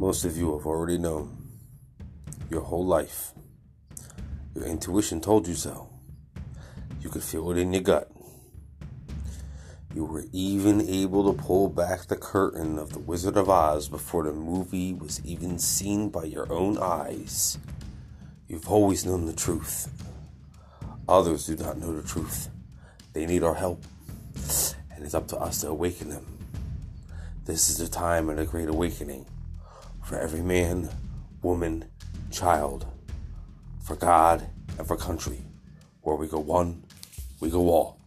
Most of you have already known your whole life. Your intuition told you so. You could feel it in your gut. You were even able to pull back the curtain of The Wizard of Oz before the movie was even seen by your own eyes. You've always known the truth. Others do not know the truth. They need our help, and it's up to us to awaken them. This is the time of the great awakening for every man, woman, child, for God, and for country. Where we go one, we go all.